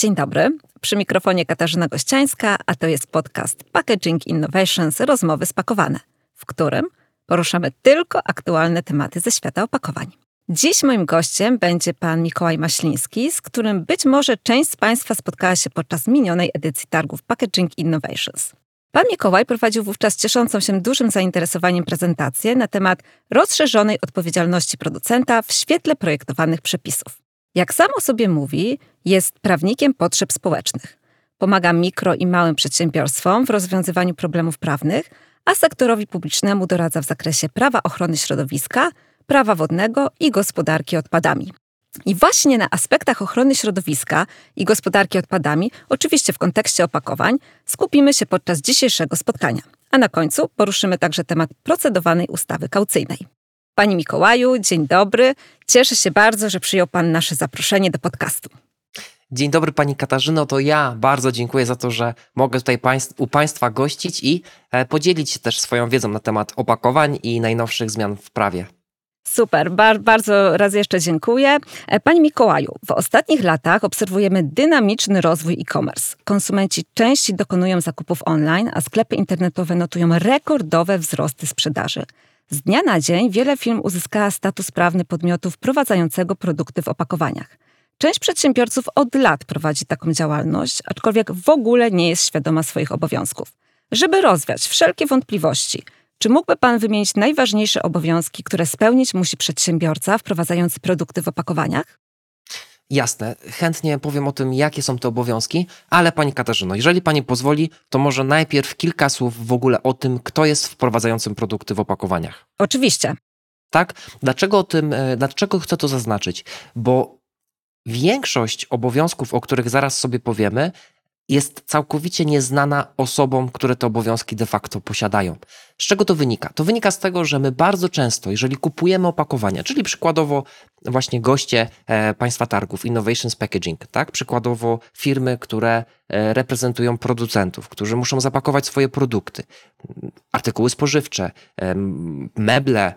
Dzień dobry. Przy mikrofonie Katarzyna Gościańska, a to jest podcast Packaging Innovations Rozmowy spakowane, w którym poruszamy tylko aktualne tematy ze świata opakowań. Dziś moim gościem będzie pan Mikołaj Maśliński, z którym być może część z Państwa spotkała się podczas minionej edycji targów Packaging Innovations. Pan Mikołaj prowadził wówczas cieszącą się dużym zainteresowaniem prezentację na temat rozszerzonej odpowiedzialności producenta w świetle projektowanych przepisów. Jak sam o sobie mówi, jest prawnikiem potrzeb społecznych. Pomaga mikro i małym przedsiębiorstwom w rozwiązywaniu problemów prawnych, a sektorowi publicznemu doradza w zakresie prawa ochrony środowiska, prawa wodnego i gospodarki odpadami. I właśnie na aspektach ochrony środowiska i gospodarki odpadami, oczywiście w kontekście opakowań, skupimy się podczas dzisiejszego spotkania. A na końcu poruszymy także temat procedowanej ustawy kaucyjnej. Panie Mikołaju, dzień dobry. Cieszę się bardzo, że przyjął Pan nasze zaproszenie do podcastu. Dzień dobry Pani Katarzyno, to ja bardzo dziękuję za to, że mogę tutaj u Państwa gościć i e, podzielić się też swoją wiedzą na temat opakowań i najnowszych zmian w prawie. Super, bar bardzo raz jeszcze dziękuję. E, Panie Mikołaju, w ostatnich latach obserwujemy dynamiczny rozwój e-commerce. Konsumenci częściej dokonują zakupów online, a sklepy internetowe notują rekordowe wzrosty sprzedaży. Z dnia na dzień wiele firm uzyskała status prawny podmiotu wprowadzającego produkty w opakowaniach. Część przedsiębiorców od lat prowadzi taką działalność, aczkolwiek w ogóle nie jest świadoma swoich obowiązków. Żeby rozwiać wszelkie wątpliwości, czy mógłby Pan wymienić najważniejsze obowiązki, które spełnić musi przedsiębiorca wprowadzający produkty w opakowaniach? Jasne, chętnie powiem o tym, jakie są te obowiązki, ale Pani Katarzyno, jeżeli Pani pozwoli, to może najpierw kilka słów w ogóle o tym, kto jest wprowadzającym produkty w opakowaniach. Oczywiście. Tak? Dlaczego o tym, e, dlaczego chcę to zaznaczyć? Bo większość obowiązków, o których zaraz sobie powiemy, jest całkowicie nieznana osobom, które te obowiązki de facto posiadają. Z czego to wynika? To wynika z tego, że my bardzo często, jeżeli kupujemy opakowania, czyli przykładowo właśnie goście e, państwa targów, Innovations Packaging, tak? Przykładowo firmy, które e, reprezentują producentów, którzy muszą zapakować swoje produkty, artykuły spożywcze, e, meble,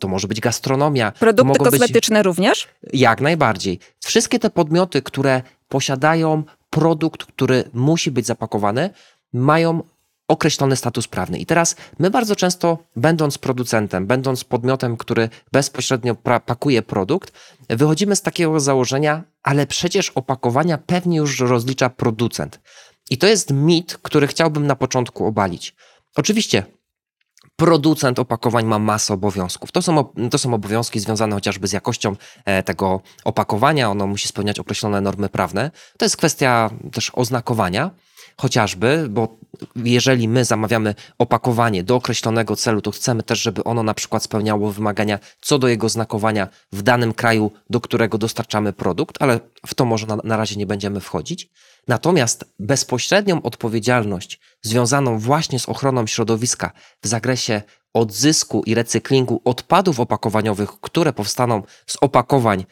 to może być gastronomia. Produkty kosmetyczne być... również? Jak najbardziej. Wszystkie te podmioty, które posiadają produkt, który musi być zapakowany, mają określony status prawny. I teraz my bardzo często, będąc producentem, będąc podmiotem, który bezpośrednio pakuje produkt, wychodzimy z takiego założenia, ale przecież opakowania pewnie już rozlicza producent. I to jest mit, który chciałbym na początku obalić. Oczywiście producent opakowań ma masę obowiązków. To są, to są obowiązki związane chociażby z jakością e, tego opakowania. Ono musi spełniać określone normy prawne. To jest kwestia też oznakowania chociażby, bo jeżeli my zamawiamy opakowanie do określonego celu, to chcemy też, żeby ono na przykład spełniało wymagania co do jego znakowania w danym kraju, do którego dostarczamy produkt, ale w to może na, na razie nie będziemy wchodzić. Natomiast bezpośrednią odpowiedzialność związaną właśnie z ochroną środowiska w zakresie odzysku i recyklingu odpadów opakowaniowych, które powstaną z opakowań,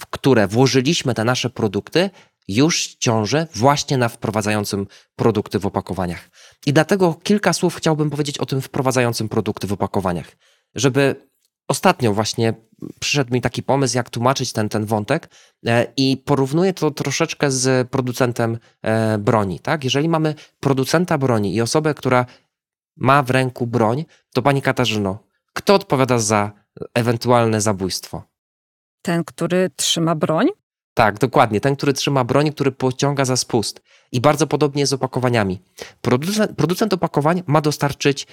w które włożyliśmy te nasze produkty, już ciąży właśnie na wprowadzającym produkty w opakowaniach. I dlatego kilka słów chciałbym powiedzieć o tym wprowadzającym produkty w opakowaniach, żeby ostatnio właśnie przyszedł mi taki pomysł, jak tłumaczyć ten, ten wątek e, i porównuję to troszeczkę z producentem e, broni. Tak? Jeżeli mamy producenta broni i osobę, która ma w ręku broń, to pani Katarzyno, kto odpowiada za ewentualne zabójstwo? Ten, który trzyma broń? Tak, dokładnie. Ten, który trzyma broń, który pociąga za spust. I bardzo podobnie z opakowaniami. Producent, producent opakowań ma dostarczyć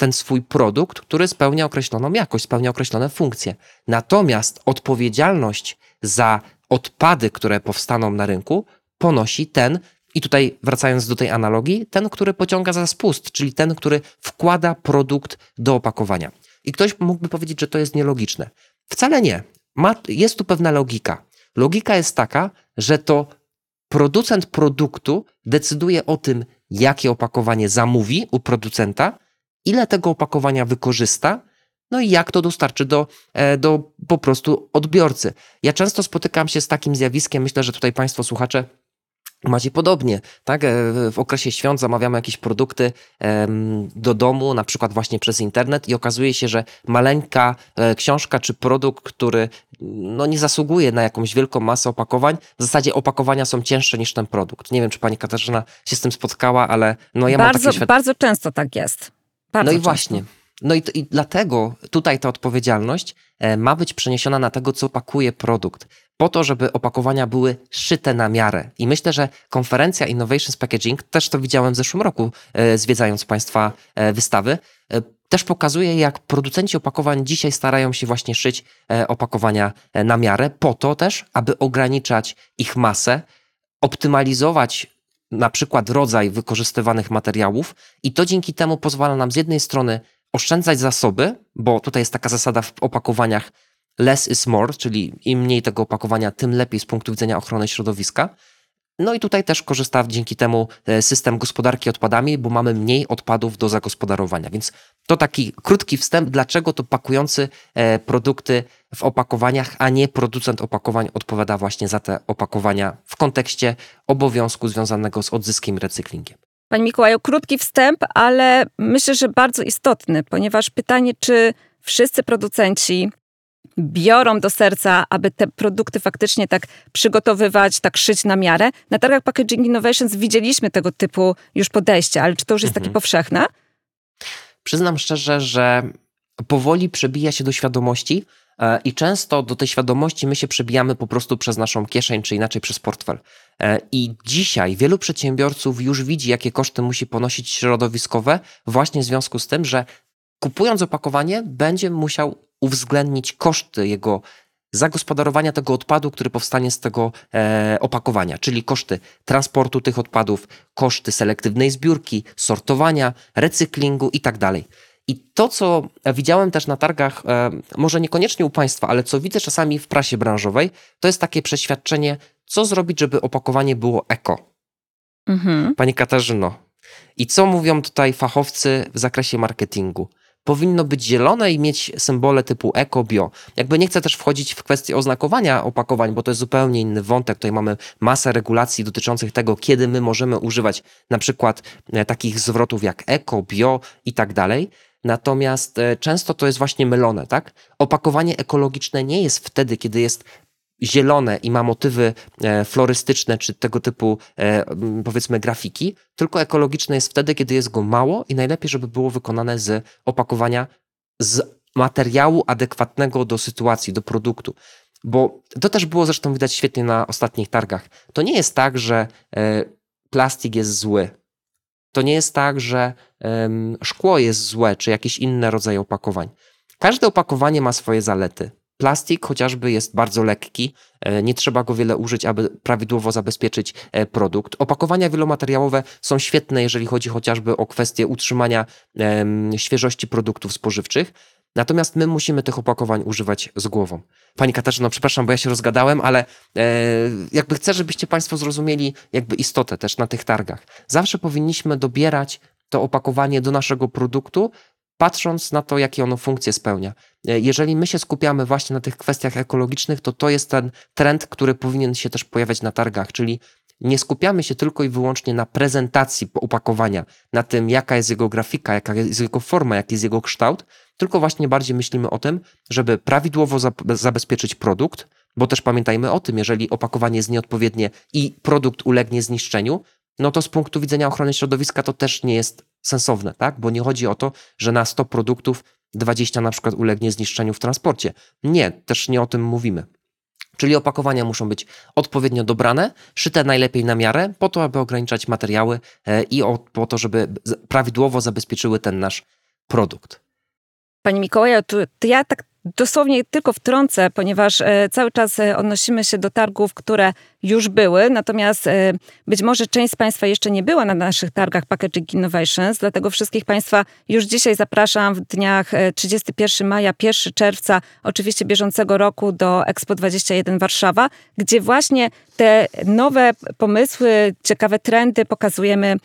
ten swój produkt, który spełnia określoną jakość, spełnia określone funkcje. Natomiast odpowiedzialność za odpady, które powstaną na rynku, ponosi ten, i tutaj wracając do tej analogii, ten, który pociąga za spust, czyli ten, który wkłada produkt do opakowania. I ktoś mógłby powiedzieć, że to jest nielogiczne. Wcale nie. Ma, jest tu pewna logika. Logika jest taka, że to producent produktu decyduje o tym, jakie opakowanie zamówi u producenta, ile tego opakowania wykorzysta, no i jak to dostarczy do, e, do po prostu odbiorcy. Ja często spotykam się z takim zjawiskiem, myślę, że tutaj Państwo słuchacze Macie podobnie, tak? E, w okresie świąt zamawiamy jakieś produkty do domu, na przykład właśnie przez internet i okazuje się, że maleńka e, książka czy produkt, który no, nie zasługuje na jakąś wielką masę opakowań, w zasadzie opakowania są cięższe niż ten produkt. Nie wiem, czy pani Katarzyna się z tym spotkała, ale no ja bardzo, mam takie... Bardzo często tak jest. Bardzo no i często. właśnie. No i, i dlatego tutaj ta odpowiedzialność e, ma być przeniesiona na tego, co opakuje produkt po to, żeby opakowania były szyte na miarę. I myślę, że konferencja Innovations Packaging, też to widziałem w zeszłym roku, e, zwiedzając Państwa e, wystawy, też pokazuje, jak producenci opakowań dzisiaj starają się właśnie szyć opakowania na miarę, po to też, aby ograniczać ich masę, optymalizować na przykład rodzaj wykorzystywanych materiałów, i to dzięki temu pozwala nam z jednej strony oszczędzać zasoby, bo tutaj jest taka zasada w opakowaniach less is more, czyli im mniej tego opakowania, tym lepiej z punktu widzenia ochrony środowiska. No i tutaj też korzysta dzięki temu e, system gospodarki odpadami, bo mamy mniej odpadów do zagospodarowania. Więc to taki krótki wstęp, dlaczego to pakujący e, produkty w opakowaniach, a nie producent opakowań odpowiada właśnie za te opakowania w kontekście obowiązku związanego z odzyskiem i recyklingiem. Panie Mikołaju, krótki wstęp, ale myślę, że bardzo istotny, ponieważ pytanie, czy wszyscy producenci biorą do serca, aby te produkty faktycznie tak przygotowywać, tak szyć na miarę. Na targach Packaging Innovations widzieliśmy tego typu już podejście, ale czy to już jest mhm. takie powszechne? Przyznam szczerze, że powoli przebija się do świadomości e, i często do tej świadomości my się przebijamy po prostu przez naszą kieszeń, czy inaczej przez portfel. E, I dzisiaj wielu przedsiębiorców już widzi, jakie koszty musi ponosić środowiskowe, właśnie w związku z tym, że kupując opakowanie, będzie musiał uwzględnić koszty jego zagospodarowania tego odpadu, który powstanie z tego e, opakowania, czyli koszty transportu tych odpadów, koszty selektywnej zbiórki, sortowania, recyklingu itd. Tak I to, co widziałem też na targach, e, może niekoniecznie u Państwa, ale co widzę czasami w prasie branżowej, to jest takie przeświadczenie, co zrobić, żeby opakowanie było eko. Mhm. Pani Katarzyno, i co mówią tutaj fachowcy w zakresie marketingu? Powinno być zielone i mieć symbole typu eko, bio. Jakby nie chcę też wchodzić w kwestię oznakowania opakowań, bo to jest zupełnie inny wątek. Tutaj mamy masę regulacji dotyczących tego, kiedy my możemy używać na przykład e, takich zwrotów jak eko, bio i tak dalej. Natomiast e, często to jest właśnie mylone, tak? Opakowanie ekologiczne nie jest wtedy, kiedy jest zielone i ma motywy e, florystyczne czy tego typu e, powiedzmy grafiki, tylko ekologiczne jest wtedy, kiedy jest go mało i najlepiej, żeby było wykonane z opakowania z materiału adekwatnego do sytuacji, do produktu. Bo to też było zresztą widać świetnie na ostatnich targach. To nie jest tak, że e, plastik jest zły. To nie jest tak, że szkło jest złe, czy jakieś inne rodzaje opakowań. Każde opakowanie ma swoje zalety. Plastik chociażby jest bardzo lekki, e, nie trzeba go wiele użyć, aby prawidłowo zabezpieczyć e, produkt. Opakowania wielomateriałowe są świetne, jeżeli chodzi chociażby o kwestię utrzymania świeżości produktów spożywczych. Natomiast my musimy tych opakowań używać z głową. Pani Katarzyno, przepraszam, bo ja się rozgadałem, ale e, jakby chcę, żebyście Państwo zrozumieli jakby istotę też na tych targach. Zawsze powinniśmy dobierać to opakowanie do naszego produktu patrząc na to, jakie ono funkcje spełnia. E, jeżeli my się skupiamy właśnie na tych kwestiach ekologicznych, to to jest ten trend, który powinien się też pojawiać na targach, czyli nie skupiamy się tylko i wyłącznie na prezentacji opakowania, na tym, jaka jest jego grafika, jaka jest jego forma, jaki jest jego kształt, tylko właśnie bardziej myślimy o tym, żeby prawidłowo zabezpieczyć produkt, bo też pamiętajmy o tym, jeżeli opakowanie jest nieodpowiednie i produkt ulegnie zniszczeniu, no to z punktu widzenia ochrony środowiska to też nie jest sensowne, tak? Bo nie chodzi o to, że na 100 produktów 20 na przykład ulegnie zniszczeniu w transporcie. Nie, też nie o tym mówimy. Czyli opakowania muszą być odpowiednio dobrane, szyte najlepiej na miarę, po to, aby ograniczać materiały e, i po to, żeby prawidłowo zabezpieczyły ten nasz produkt. Pani Mikołaja, to, to ja tak Dosłownie tylko wtrącę, ponieważ e, cały czas e, odnosimy się do targów, które już były, natomiast e, być może część z Państwa jeszcze nie była na naszych targach Packaging Innovations, dlatego wszystkich Państwa już dzisiaj zapraszam w dniach 31 maja, 1 czerwca, oczywiście bieżącego roku do Expo 21 Warszawa, gdzie właśnie te nowe pomysły, ciekawe trendy pokazujemy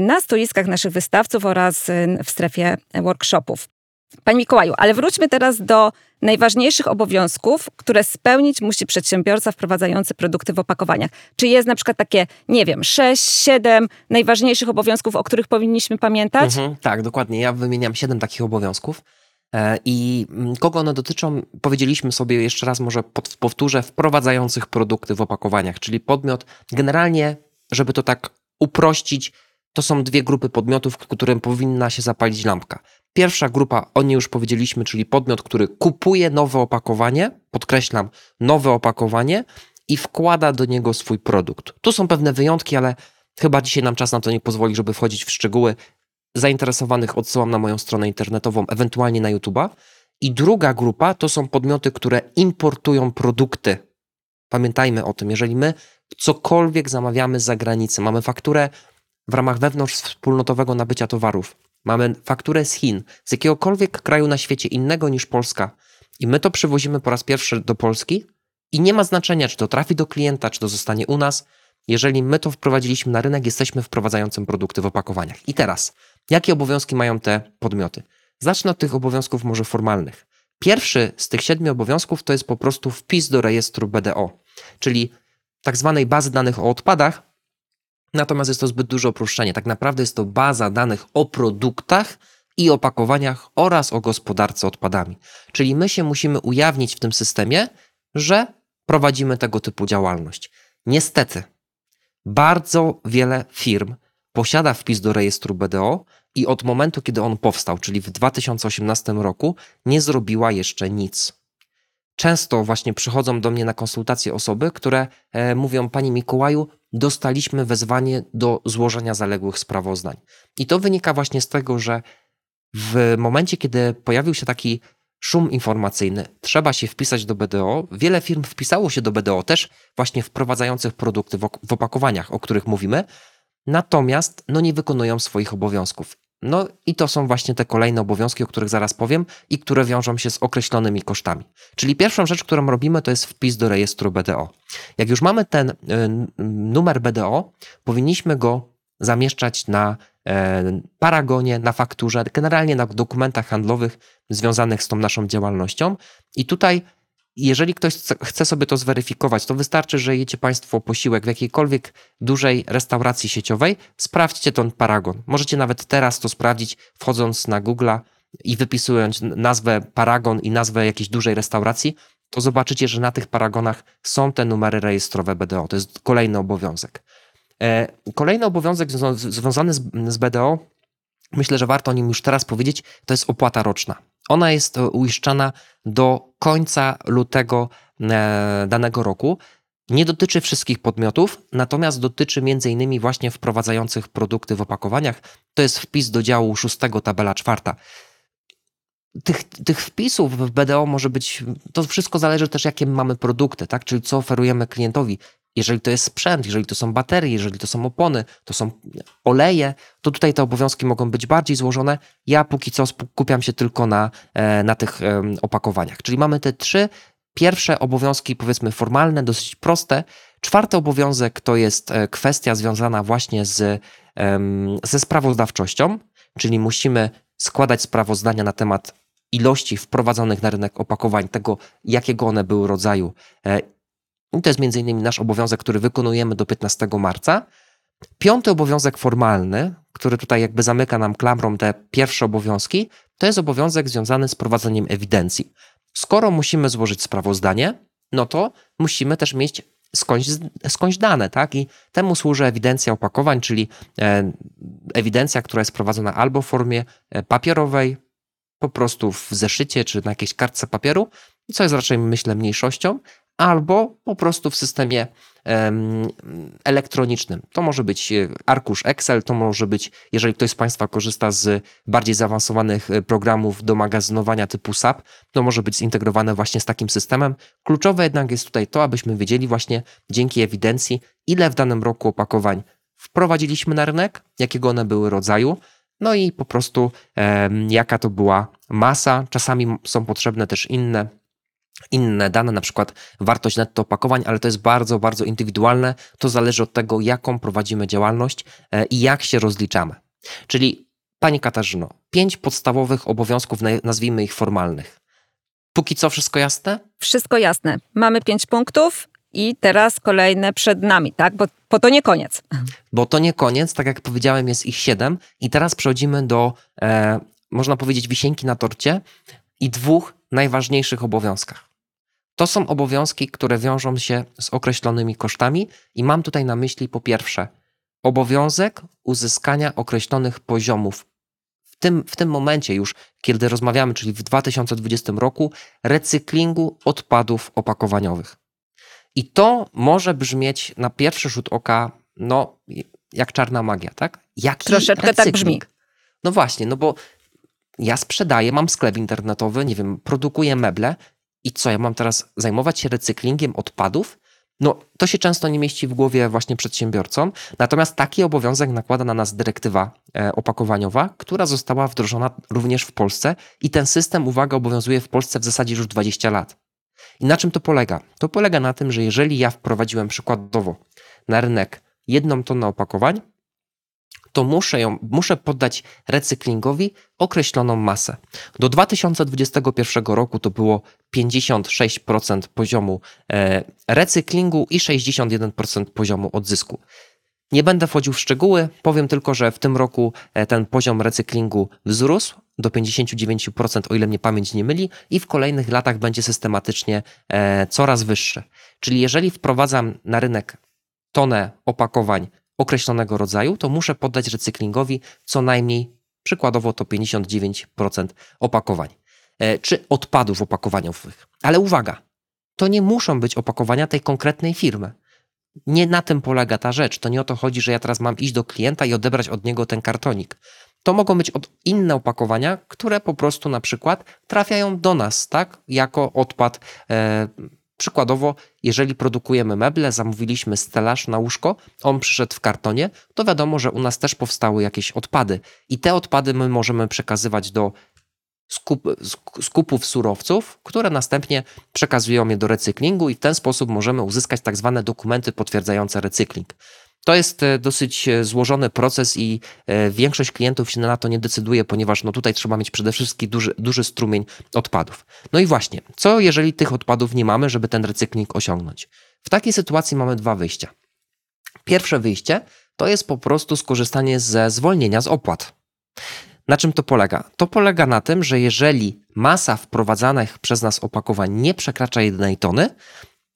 na stoiskach naszych wystawców oraz w strefie workshopów. Panie Mikołaju, ale wróćmy teraz do najważniejszych obowiązków, które spełnić musi przedsiębiorca wprowadzający produkty w opakowaniach. Czy jest na przykład takie, nie wiem, 6, 7 najważniejszych obowiązków, o których powinniśmy pamiętać? Mhm, tak, dokładnie. Ja wymieniam siedem takich obowiązków. E, I mm, kogo one dotyczą, powiedzieliśmy sobie jeszcze raz, może powtórzę, wprowadzających produkty w opakowaniach, czyli podmiot. Generalnie, żeby to tak uprościć, to są dwie grupy podmiotów, którym powinna się zapalić lampka. Pierwsza grupa, o niej już powiedzieliśmy, czyli podmiot, który kupuje nowe opakowanie, podkreślam, nowe opakowanie i wkłada do niego swój produkt. Tu są pewne wyjątki, ale chyba dzisiaj nam czas na to nie pozwoli, żeby wchodzić w szczegóły. Zainteresowanych odsyłam na moją stronę internetową, ewentualnie na YouTube'a. I druga grupa to są podmioty, które importują produkty. Pamiętajmy o tym, jeżeli my cokolwiek zamawiamy z zagranicy, mamy fakturę w ramach wewnątrz wspólnotowego nabycia towarów, mamy fakturę z Chin, z jakiegokolwiek kraju na świecie innego niż Polska i my to przywozimy po raz pierwszy do Polski i nie ma znaczenia, czy to trafi do klienta, czy to zostanie u nas. Jeżeli my to wprowadziliśmy na rynek, jesteśmy wprowadzającym produkty w opakowaniach. I teraz, jakie obowiązki mają te podmioty? Zacznę od tych obowiązków może formalnych. Pierwszy z tych siedmiu obowiązków to jest po prostu wpis do rejestru BDO, czyli tak zwanej bazy danych o odpadach, Natomiast jest to zbyt duże uproszczenie. Tak naprawdę jest to baza danych o produktach i opakowaniach oraz o gospodarce odpadami. Czyli my się musimy ujawnić w tym systemie, że prowadzimy tego typu działalność. Niestety, bardzo wiele firm posiada wpis do rejestru BDO i od momentu, kiedy on powstał, czyli w 2018 roku, nie zrobiła jeszcze nic. Często właśnie przychodzą do mnie na konsultacje osoby, które e, mówią: Panie Mikołaju, dostaliśmy wezwanie do złożenia zaległych sprawozdań. I to wynika właśnie z tego, że w momencie, kiedy pojawił się taki szum informacyjny, trzeba się wpisać do BDO. Wiele firm wpisało się do BDO, też właśnie wprowadzających produkty w opakowaniach, o których mówimy, natomiast no, nie wykonują swoich obowiązków. No i to są właśnie te kolejne obowiązki, o których zaraz powiem i które wiążą się z określonymi kosztami. Czyli pierwszą rzecz, którą robimy, to jest wpis do rejestru BDO. Jak już mamy ten y, numer BDO, powinniśmy go zamieszczać na e, paragonie, na fakturze, generalnie na dokumentach handlowych związanych z tą naszą działalnością. I tutaj jeżeli ktoś chce sobie to zweryfikować, to wystarczy, że jecie Państwo posiłek w jakiejkolwiek dużej restauracji sieciowej, sprawdźcie ten paragon. Możecie nawet teraz to sprawdzić, wchodząc na Google'a i wypisując nazwę paragon i nazwę jakiejś dużej restauracji, to zobaczycie, że na tych paragonach są te numery rejestrowe BDO. To jest kolejny obowiązek. E, kolejny obowiązek związany z BDO, myślę, że warto o nim już teraz powiedzieć, to jest opłata roczna. Ona jest uiszczana do końca lutego e, danego roku. Nie dotyczy wszystkich podmiotów, natomiast dotyczy m.in. właśnie wprowadzających produkty w opakowaniach. To jest wpis do działu 6, tabela 4. Tych, tych wpisów w BDO może być, to wszystko zależy też, jakie mamy produkty, tak? czyli co oferujemy klientowi. Jeżeli to jest sprzęt, jeżeli to są baterie, jeżeli to są opony, to są oleje, to tutaj te obowiązki mogą być bardziej złożone. Ja póki co skupiam się tylko na, e, na tych opakowaniach. Czyli mamy te trzy pierwsze obowiązki, powiedzmy formalne, dosyć proste. Czwarty obowiązek to jest e, kwestia związana właśnie z, ze sprawozdawczością, czyli musimy składać sprawozdania na temat ilości wprowadzonych na rynek opakowań, tego jakiego one były rodzaju e, i to jest między innymi nasz obowiązek, który wykonujemy do 15 marca. Piąty obowiązek formalny, który tutaj jakby zamyka nam klamrą te pierwsze obowiązki, to jest obowiązek związany z prowadzeniem ewidencji. Skoro musimy złożyć sprawozdanie, no to musimy też mieć skądś, skądś dane, tak? I temu służy ewidencja opakowań, czyli e, ewidencja, która jest prowadzona albo w formie e, papierowej, po prostu w zeszycie czy na jakiejś kartce papieru, co jest raczej, myślę, mniejszością, albo po prostu w systemie elektronicznym. To może być e, arkusz Excel, to może być, jeżeli ktoś z Państwa korzysta z bardziej zaawansowanych e, programów do magazynowania typu SAP, to może być zintegrowane właśnie z takim systemem. Kluczowe jednak jest tutaj to, abyśmy wiedzieli właśnie dzięki ewidencji, ile w danym roku opakowań wprowadziliśmy na rynek, jakiego one były rodzaju, no i po prostu jaka to była masa. Czasami są potrzebne też inne inne dane, na przykład wartość netto opakowań, ale to jest bardzo, bardzo indywidualne. To zależy od tego, jaką prowadzimy działalność e, i jak się rozliczamy. Czyli, Pani Katarzyno, pięć podstawowych obowiązków, nazwijmy ich formalnych. Póki co wszystko jasne? Wszystko jasne. Mamy pięć punktów i teraz kolejne przed nami, tak? Bo, bo to nie koniec. Bo to nie koniec, tak jak powiedziałem, jest ich siedem i teraz przechodzimy do, e, można powiedzieć, wisienki na torcie i dwóch najważniejszych obowiązkach. To są obowiązki, które wiążą się z określonymi kosztami i mam tutaj na myśli po pierwsze obowiązek uzyskania określonych poziomów w tym, w tym momencie już, kiedy rozmawiamy, czyli w 2020 roku, recyklingu odpadów opakowaniowych. I to może brzmieć na pierwszy rzut oka, no, jak czarna magia, tak? Jaki Troszeczkę recykling? tak brzmi. No właśnie, no bo ja sprzedaję, mam sklep internetowy, nie wiem, produkuję meble i co, ja mam teraz zajmować się recyklingiem odpadów? No, to się często nie mieści w głowie właśnie przedsiębiorcom, natomiast taki obowiązek nakłada na nas dyrektywa e, opakowaniowa, która została wdrożona również w Polsce i ten system, uwaga, obowiązuje w Polsce w zasadzie już 20 lat. I na czym to polega? To polega na tym, że jeżeli ja wprowadziłem przykładowo na rynek jedną tonę opakowań, to muszę, ją, muszę poddać recyklingowi określoną masę. Do 2021 roku to było 56% poziomu e, recyklingu i 61% poziomu odzysku. Nie będę wchodził w szczegóły, powiem tylko, że w tym roku e, ten poziom recyklingu wzrósł do 59%, o ile mnie pamięć nie myli, i w kolejnych latach będzie systematycznie e, coraz wyższy. Czyli jeżeli wprowadzam na rynek tonę opakowań określonego rodzaju, to muszę poddać recyklingowi co najmniej, przykładowo to 59% opakowań e, czy odpadów opakowaniowych. Ale uwaga, to nie muszą być opakowania tej konkretnej firmy. Nie na tym polega ta rzecz. To nie o to chodzi, że ja teraz mam iść do klienta i odebrać od niego ten kartonik. To mogą być inne opakowania, które po prostu na przykład trafiają do nas, tak, jako odpad. E, przykładowo, jeżeli produkujemy meble, zamówiliśmy stelaż na łóżko, on przyszedł w kartonie, to wiadomo, że u nas też powstały jakieś odpady. I te odpady my możemy przekazywać do skup, skupów surowców, które następnie przekazują je do recyklingu i w ten sposób możemy uzyskać tak zwane dokumenty potwierdzające recykling. To jest e, dosyć e, złożony proces i e, większość klientów się na to nie decyduje, ponieważ no tutaj trzeba mieć przede wszystkim duży, duży strumień odpadów. No i właśnie, co jeżeli tych odpadów nie mamy, żeby ten recykling osiągnąć? W takiej sytuacji mamy dwa wyjścia. Pierwsze wyjście to jest po prostu skorzystanie ze zwolnienia z opłat. Na czym to polega? To polega na tym, że jeżeli masa wprowadzanych przez nas opakowań nie przekracza jednej tony,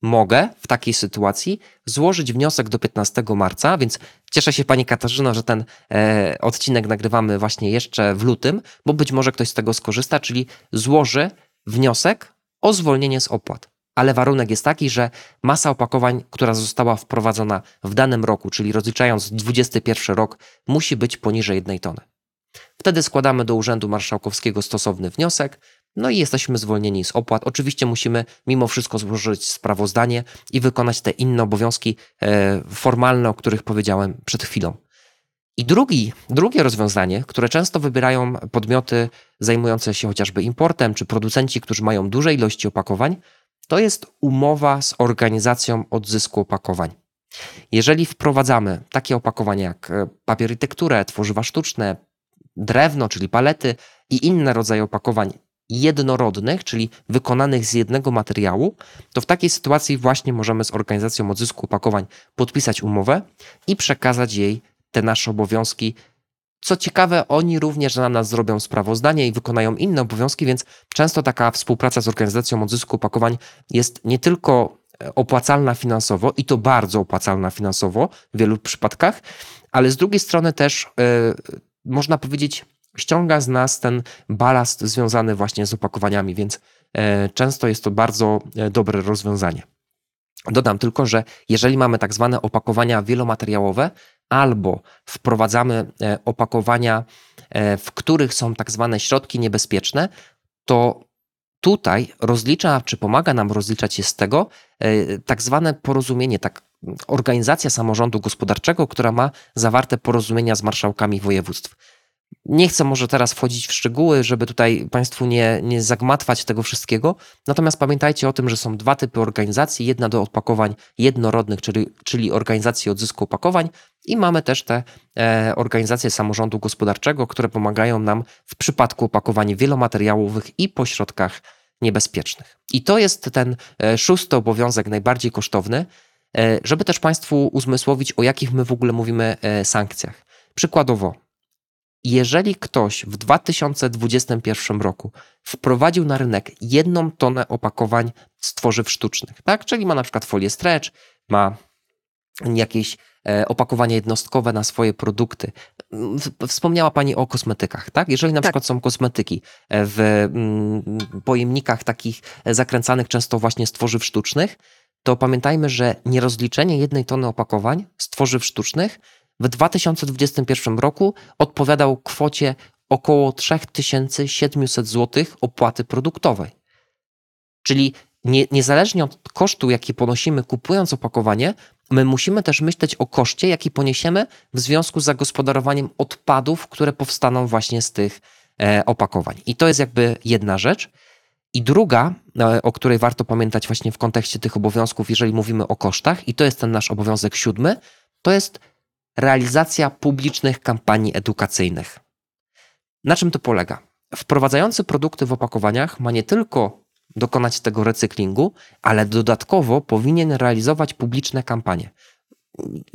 mogę w takiej sytuacji złożyć wniosek do 15 marca, więc cieszę się Pani Katarzyno, że ten e, odcinek nagrywamy właśnie jeszcze w lutym, bo być może ktoś z tego skorzysta, czyli złoży wniosek o zwolnienie z opłat. Ale warunek jest taki, że masa opakowań, która została wprowadzona w danym roku, czyli rozliczając 21 rok, musi być poniżej jednej tony. Wtedy składamy do Urzędu Marszałkowskiego stosowny wniosek, no i jesteśmy zwolnieni z opłat. Oczywiście musimy mimo wszystko złożyć sprawozdanie i wykonać te inne obowiązki e, formalne, o których powiedziałem przed chwilą. I drugi, drugie rozwiązanie, które często wybierają podmioty zajmujące się chociażby importem, czy producenci, którzy mają duże ilości opakowań, to jest umowa z organizacją odzysku opakowań. Jeżeli wprowadzamy takie opakowania jak e, papier i tekturę, tworzywa sztuczne, drewno, czyli palety i inne rodzaje opakowań jednorodnych, czyli wykonanych z jednego materiału, to w takiej sytuacji właśnie możemy z organizacją odzysku opakowań podpisać umowę i przekazać jej te nasze obowiązki. Co ciekawe, oni również na nas zrobią sprawozdanie i wykonają inne obowiązki, więc często taka współpraca z organizacją odzysku opakowań jest nie tylko e, opłacalna finansowo i to bardzo opłacalna finansowo w wielu przypadkach, ale z drugiej strony też yy, można powiedzieć ściąga z nas ten balast związany właśnie z opakowaniami, więc e, często jest to bardzo e, dobre rozwiązanie. Dodam tylko, że jeżeli mamy tak zwane opakowania wielomateriałowe, albo wprowadzamy e, opakowania, w których są tak zwane środki niebezpieczne, to tutaj rozlicza, czy pomaga nam rozliczać się z tego tak zwane porozumienie, tak, organizacja samorządu gospodarczego, która ma zawarte porozumienia z marszałkami województw. Nie chcę może teraz wchodzić w szczegóły, żeby tutaj Państwu nie, nie zagmatwać tego wszystkiego. Natomiast pamiętajcie o tym, że są dwa typy organizacji. Jedna do opakowań jednorodnych, czyli, czyli organizacji odzysku opakowań, i mamy też te e, organizacje samorządu gospodarczego, które pomagają nam w przypadku opakowań wielomateriałowych i po środkach niebezpiecznych. I to jest ten e, szósty obowiązek, najbardziej kosztowny, e, żeby też Państwu uzmysłowić, o jakich my w ogóle mówimy e, sankcjach. Przykładowo, jeżeli ktoś w 2021 roku wprowadził na rynek jedną tonę opakowań z tworzyw sztucznych, tak? czyli ma na przykład folię stretch, ma jakieś e, opakowania jednostkowe na swoje produkty. Wspomniała Pani o kosmetykach, tak? Jeżeli na tak. przykład są kosmetyki e, w mm, pojemnikach takich zakręcanych często właśnie z tworzyw sztucznych, to pamiętajmy, że nierozliczenie jednej tony opakowań z tworzyw sztucznych w 2021 roku odpowiadał kwocie około 3700 zł opłaty produktowej. Czyli nie, niezależnie od kosztu, jaki ponosimy kupując opakowanie, my musimy też myśleć o koszcie, jaki poniesiemy w związku z zagospodarowaniem odpadów, które powstaną właśnie z tych e, opakowań. I to jest jakby jedna rzecz. I druga, e, o której warto pamiętać właśnie w kontekście tych obowiązków, jeżeli mówimy o kosztach, i to jest ten nasz obowiązek siódmy, to jest realizacja publicznych kampanii edukacyjnych. Na czym to polega? Wprowadzający produkty w opakowaniach ma nie tylko dokonać tego recyklingu, ale dodatkowo powinien realizomogać publiczne kampanie.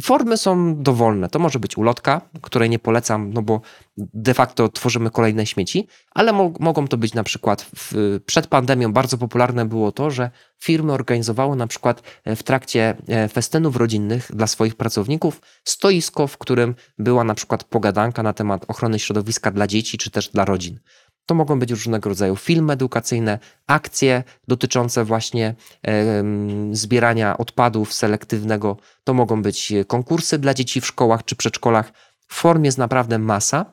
Formy są dowolne. To może być ulotka, której nie polecam, no bo de facto tworzymy kolejne śmieci, ale mo mogą to być na przykład w, przed pandemią bardzo popularne było to, że firmy organizowały na przykład e, w trakcie e, festynów rodzinnych dla swoich pracowników stoisko, w którym była na przykład pogadanka na temat ochrony środowiska dla dzieci czy też dla rodzin. To mogą być różnego rodzaju filmy edukacyjne, akcje dotyczące właśnie e, zbierania odpadów selektywnego. To mogą być konkursy dla dzieci w szkołach czy przedszkolach. Form jest naprawdę masa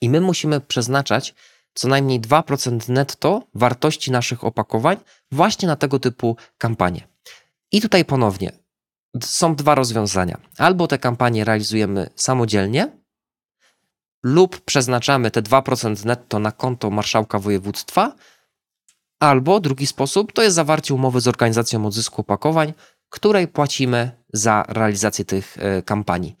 i my musimy przeznaczać co najmniej 2% netto wartości naszych opakowań właśnie na tego typu kampanie. I tutaj ponownie są dwa rozwiązania. Albo te kampanie realizujemy samodzielnie, lub przeznaczamy te 2% netto na konto marszałka województwa, albo drugi sposób to jest zawarcie umowy z organizacją odzysku opakowań, której płacimy za realizację tych e, kampanii.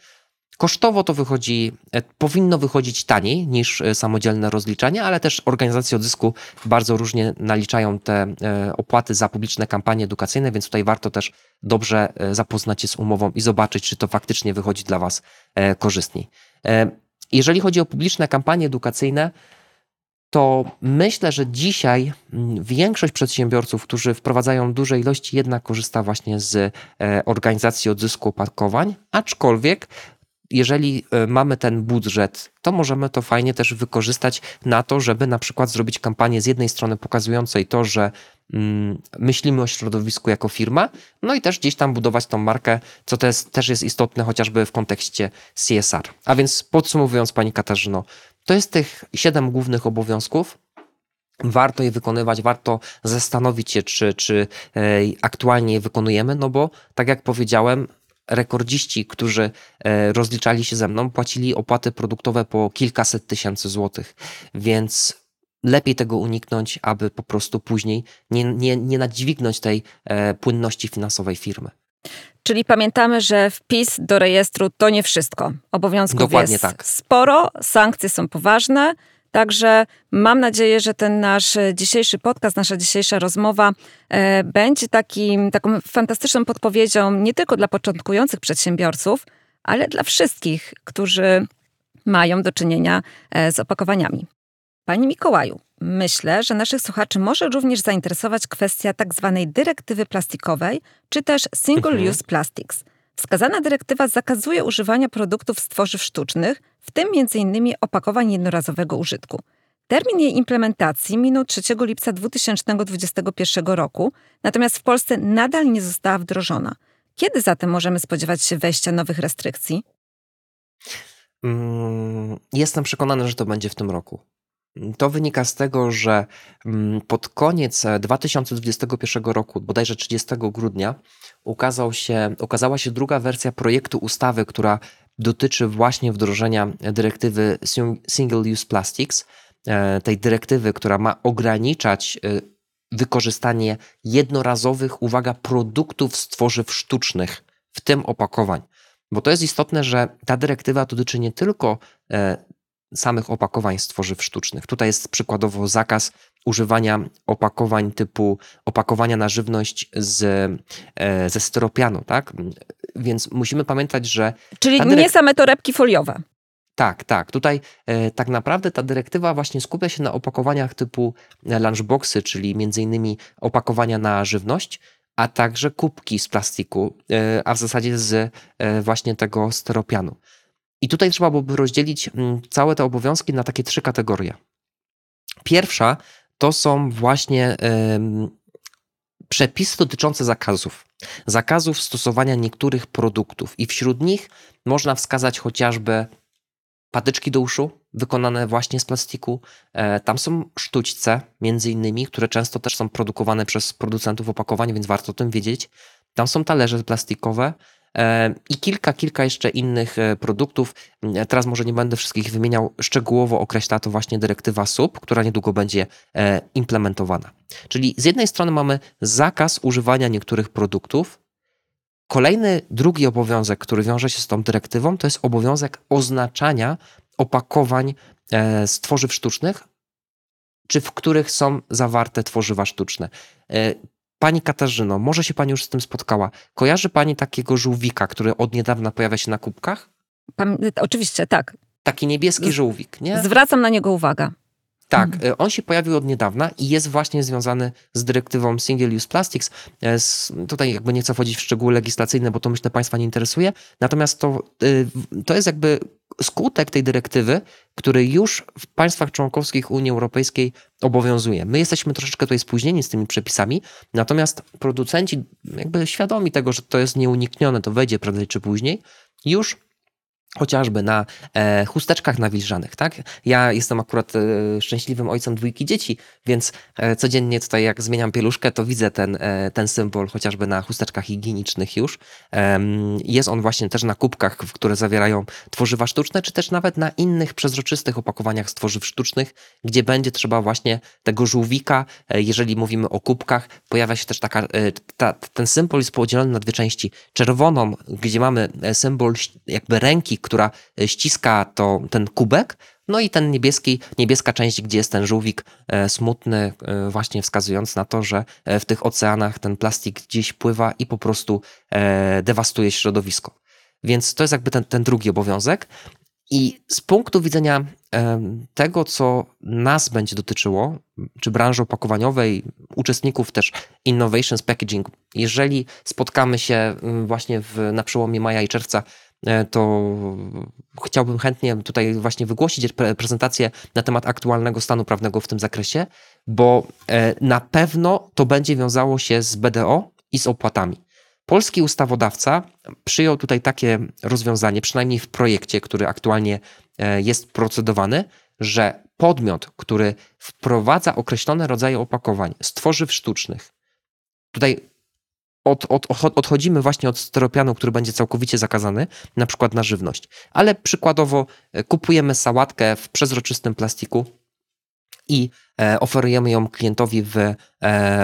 Kosztowo to wychodzi, e, powinno wychodzić taniej niż e, samodzielne rozliczanie, ale też organizacje odzysku bardzo różnie naliczają te opłaty za publiczne kampanie edukacyjne, więc tutaj warto też dobrze zapoznać się z umową i zobaczyć, czy to faktycznie wychodzi dla Was korzystniej. Jeżeli chodzi o publiczne kampanie edukacyjne, to myślę, że dzisiaj mm, większość przedsiębiorców, którzy wprowadzają duże ilości, jednak korzysta właśnie z e, organizacji odzysku opakowań, aczkolwiek jeżeli e, mamy ten budżet, to możemy to fajnie też wykorzystać na to, żeby na przykład zrobić kampanię z jednej strony pokazującej to, że myślimy o środowisku jako firma, no i też gdzieś tam budować tą markę, co jest, też jest istotne chociażby w kontekście CSR. A więc podsumowując, Pani Katarzyno, to jest tych siedem głównych obowiązków, warto je wykonywać, warto zastanowić się, czy, czy e, aktualnie je wykonujemy, no bo tak jak powiedziałem, rekordziści, którzy e, rozliczali się ze mną, płacili opłaty produktowe po kilkaset tysięcy złotych, więc lepiej tego uniknąć, aby po prostu później nie, nie, nie nadźwignąć tej e, płynności finansowej firmy. Czyli pamiętamy, że wpis do rejestru to nie wszystko. Obowiązków Dokładnie jest tak. sporo, sankcje są poważne. Także mam nadzieję, że ten nasz dzisiejszy podcast, nasza dzisiejsza rozmowa e, będzie takim, taką fantastyczną podpowiedzią nie tylko dla początkujących przedsiębiorców, ale dla wszystkich, którzy mają do czynienia e, z opakowaniami. Panie Mikołaju, myślę, że naszych słuchaczy może również zainteresować kwestia tak zwanej dyrektywy plastikowej, czy też Single mhm. Use Plastics. Wskazana dyrektywa zakazuje używania produktów z tworzyw sztucznych, w tym m.in. opakowań jednorazowego użytku. Termin jej implementacji minął 3 lipca 2021 roku, natomiast w Polsce nadal nie została wdrożona. Kiedy zatem możemy spodziewać się wejścia nowych restrykcji? Mm, jestem przekonany, że to będzie w tym roku. To wynika z tego, że mm, pod koniec 2021 roku, bodajże 30 grudnia, ukazał się, ukazała się druga wersja projektu ustawy, która dotyczy właśnie wdrożenia dyrektywy Single Use Plastics, tej dyrektywy, która ma ograniczać wykorzystanie jednorazowych, uwaga, produktów z tworzyw sztucznych, w tym opakowań. Bo to jest istotne, że ta dyrektywa dotyczy nie tylko e, samych opakowań z tworzyw sztucznych. Tutaj jest przykładowo zakaz używania opakowań typu opakowania na żywność z, e, ze styropianu, tak? Więc musimy pamiętać, że. Czyli nie same torebki foliowe. Tak, tak. Tutaj e, tak naprawdę ta dyrektywa właśnie skupia się na opakowaniach typu lunchboxy, czyli między innymi opakowania na żywność, a także kubki z plastiku, e, a w zasadzie z e, właśnie tego steropianu. I tutaj trzeba byłoby rozdzielić mm, całe te obowiązki na takie trzy kategorie. Pierwsza to są właśnie przepisy dotyczące zakazów. Zakazów stosowania niektórych produktów, i wśród nich można wskazać chociażby patyczki do uszu, wykonane właśnie z plastiku. E, tam są sztućce, między innymi, które często też są produkowane przez producentów opakowań, więc warto o tym wiedzieć. Tam są talerze plastikowe i kilka, kilka jeszcze innych e, produktów. Teraz może nie będę wszystkich wymieniał. Szczegółowo określa to właśnie dyrektywa SUP, która niedługo będzie implementowana. Czyli z jednej strony mamy zakaz używania niektórych produktów, Kolejny, drugi obowiązek, który wiąże się z tą dyrektywą, to jest obowiązek oznaczania opakowań e, z tworzyw sztucznych, czy w których są zawarte tworzywa sztuczne. Pani Katarzyno, może się Pani już z tym spotkała. Kojarzy Pani takiego żółwika, który od niedawna pojawia się na kubkach? Pan, oczywiście, tak. Taki niebieski żółwik, nie? Zwracam na niego uwagę. Tak, mhm. E, on się pojawił od niedawna i jest właśnie związany z dyrektywą Single Use Plastics. E, tutaj jakby nie chcę wchodzić w szczegóły legislacyjne, bo to myślę Państwa nie interesuje. Natomiast to, e, to jest jakby skutek tej dyrektywy, który już w państwach członkowskich Unii Europejskiej obowiązuje. My jesteśmy troszeczkę tutaj spóźnieni z tymi przepisami, natomiast producenci jakby świadomi tego, że to jest nieuniknione, to wejdzie prędzej czy później, już chociażby na e, chusteczkach nawilżanych, tak? Ja jestem akurat e, szczęśliwym ojcem dwójki dzieci, więc e, codziennie tutaj jak zmieniam pieluszkę, to widzę ten, e, ten symbol chociażby na chusteczkach higienicznych już. jest on właśnie też na kubkach, które zawierają tworzywa sztuczne, czy też nawet na innych przezroczystych opakowaniach z tworzyw sztucznych, gdzie będzie trzeba właśnie tego żółwika, e, jeżeli mówimy o kubkach, pojawia się też taka, e, ta, ten symbol jest podzielony na dwie części. Czerwoną, gdzie mamy symbol jakby ręki, która e, ściska to, ten kubek, no i ten niebieski, niebieska część, gdzie jest ten żółwik e, smutny, e, właśnie wskazując na to, że w tych oceanach ten plastik gdzieś pływa i po prostu dewastuje środowisko. Więc to jest jakby ten, ten drugi obowiązek. I z punktu widzenia tego, co nas będzie dotyczyło, czy branży opakowaniowej, uczestników też Innovations Packaging, jeżeli spotkamy się właśnie w, na przełomie maja i czerwca to chciałbym chętnie tutaj właśnie wygłosić prezentację na temat aktualnego stanu prawnego w tym zakresie, bo e, na pewno to będzie wiązało się z BDO i z opłatami. Polski ustawodawca przyjął tutaj takie rozwiązanie, przynajmniej w projekcie, który aktualnie e, jest procedowany, że podmiot, który wprowadza określone rodzaje opakowań z tworzyw sztucznych, tutaj od, od, odchodzimy właśnie od steropianu, który będzie całkowicie zakazany, na przykład na żywność. Ale przykładowo e, kupujemy sałatkę w przezroczystym plastiku i e, oferujemy ją klientowi w, e,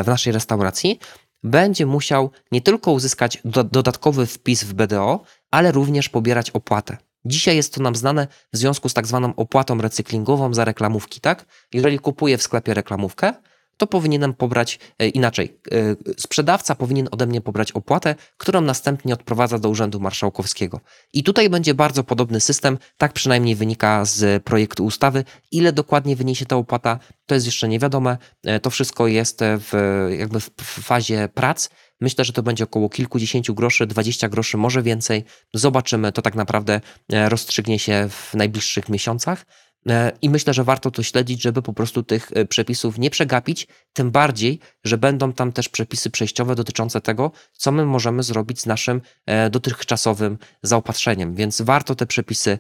w naszej restauracji, będzie musiał nie tylko uzyskać do, dodatkowy wpis w BDO, ale również pobierać opłatę. Dzisiaj jest to nam znane w związku z tak zwaną opłatą recyklingową za reklamówki, tak? Jeżeli kupuję w sklepie reklamówkę, to powinienem pobrać e, inaczej. E, sprzedawca powinien ode mnie pobrać opłatę, którą następnie odprowadza do Urzędu Marszałkowskiego. I tutaj będzie bardzo podobny system, tak przynajmniej wynika z projektu ustawy. Ile dokładnie wyniesie ta opłata, to jest jeszcze niewiadome. E, to wszystko jest w, jakby w fazie prac. Myślę, że to będzie około kilkudziesięciu groszy, 20 groszy, może więcej. Zobaczymy, to tak naprawdę rozstrzygnie się w najbliższych miesiącach. E, I myślę, że warto to śledzić, żeby po prostu tych e, przepisów nie przegapić, tym bardziej, że będą tam też przepisy przejściowe dotyczące tego, co my możemy zrobić z naszym e, dotychczasowym zaopatrzeniem, więc warto te przepisy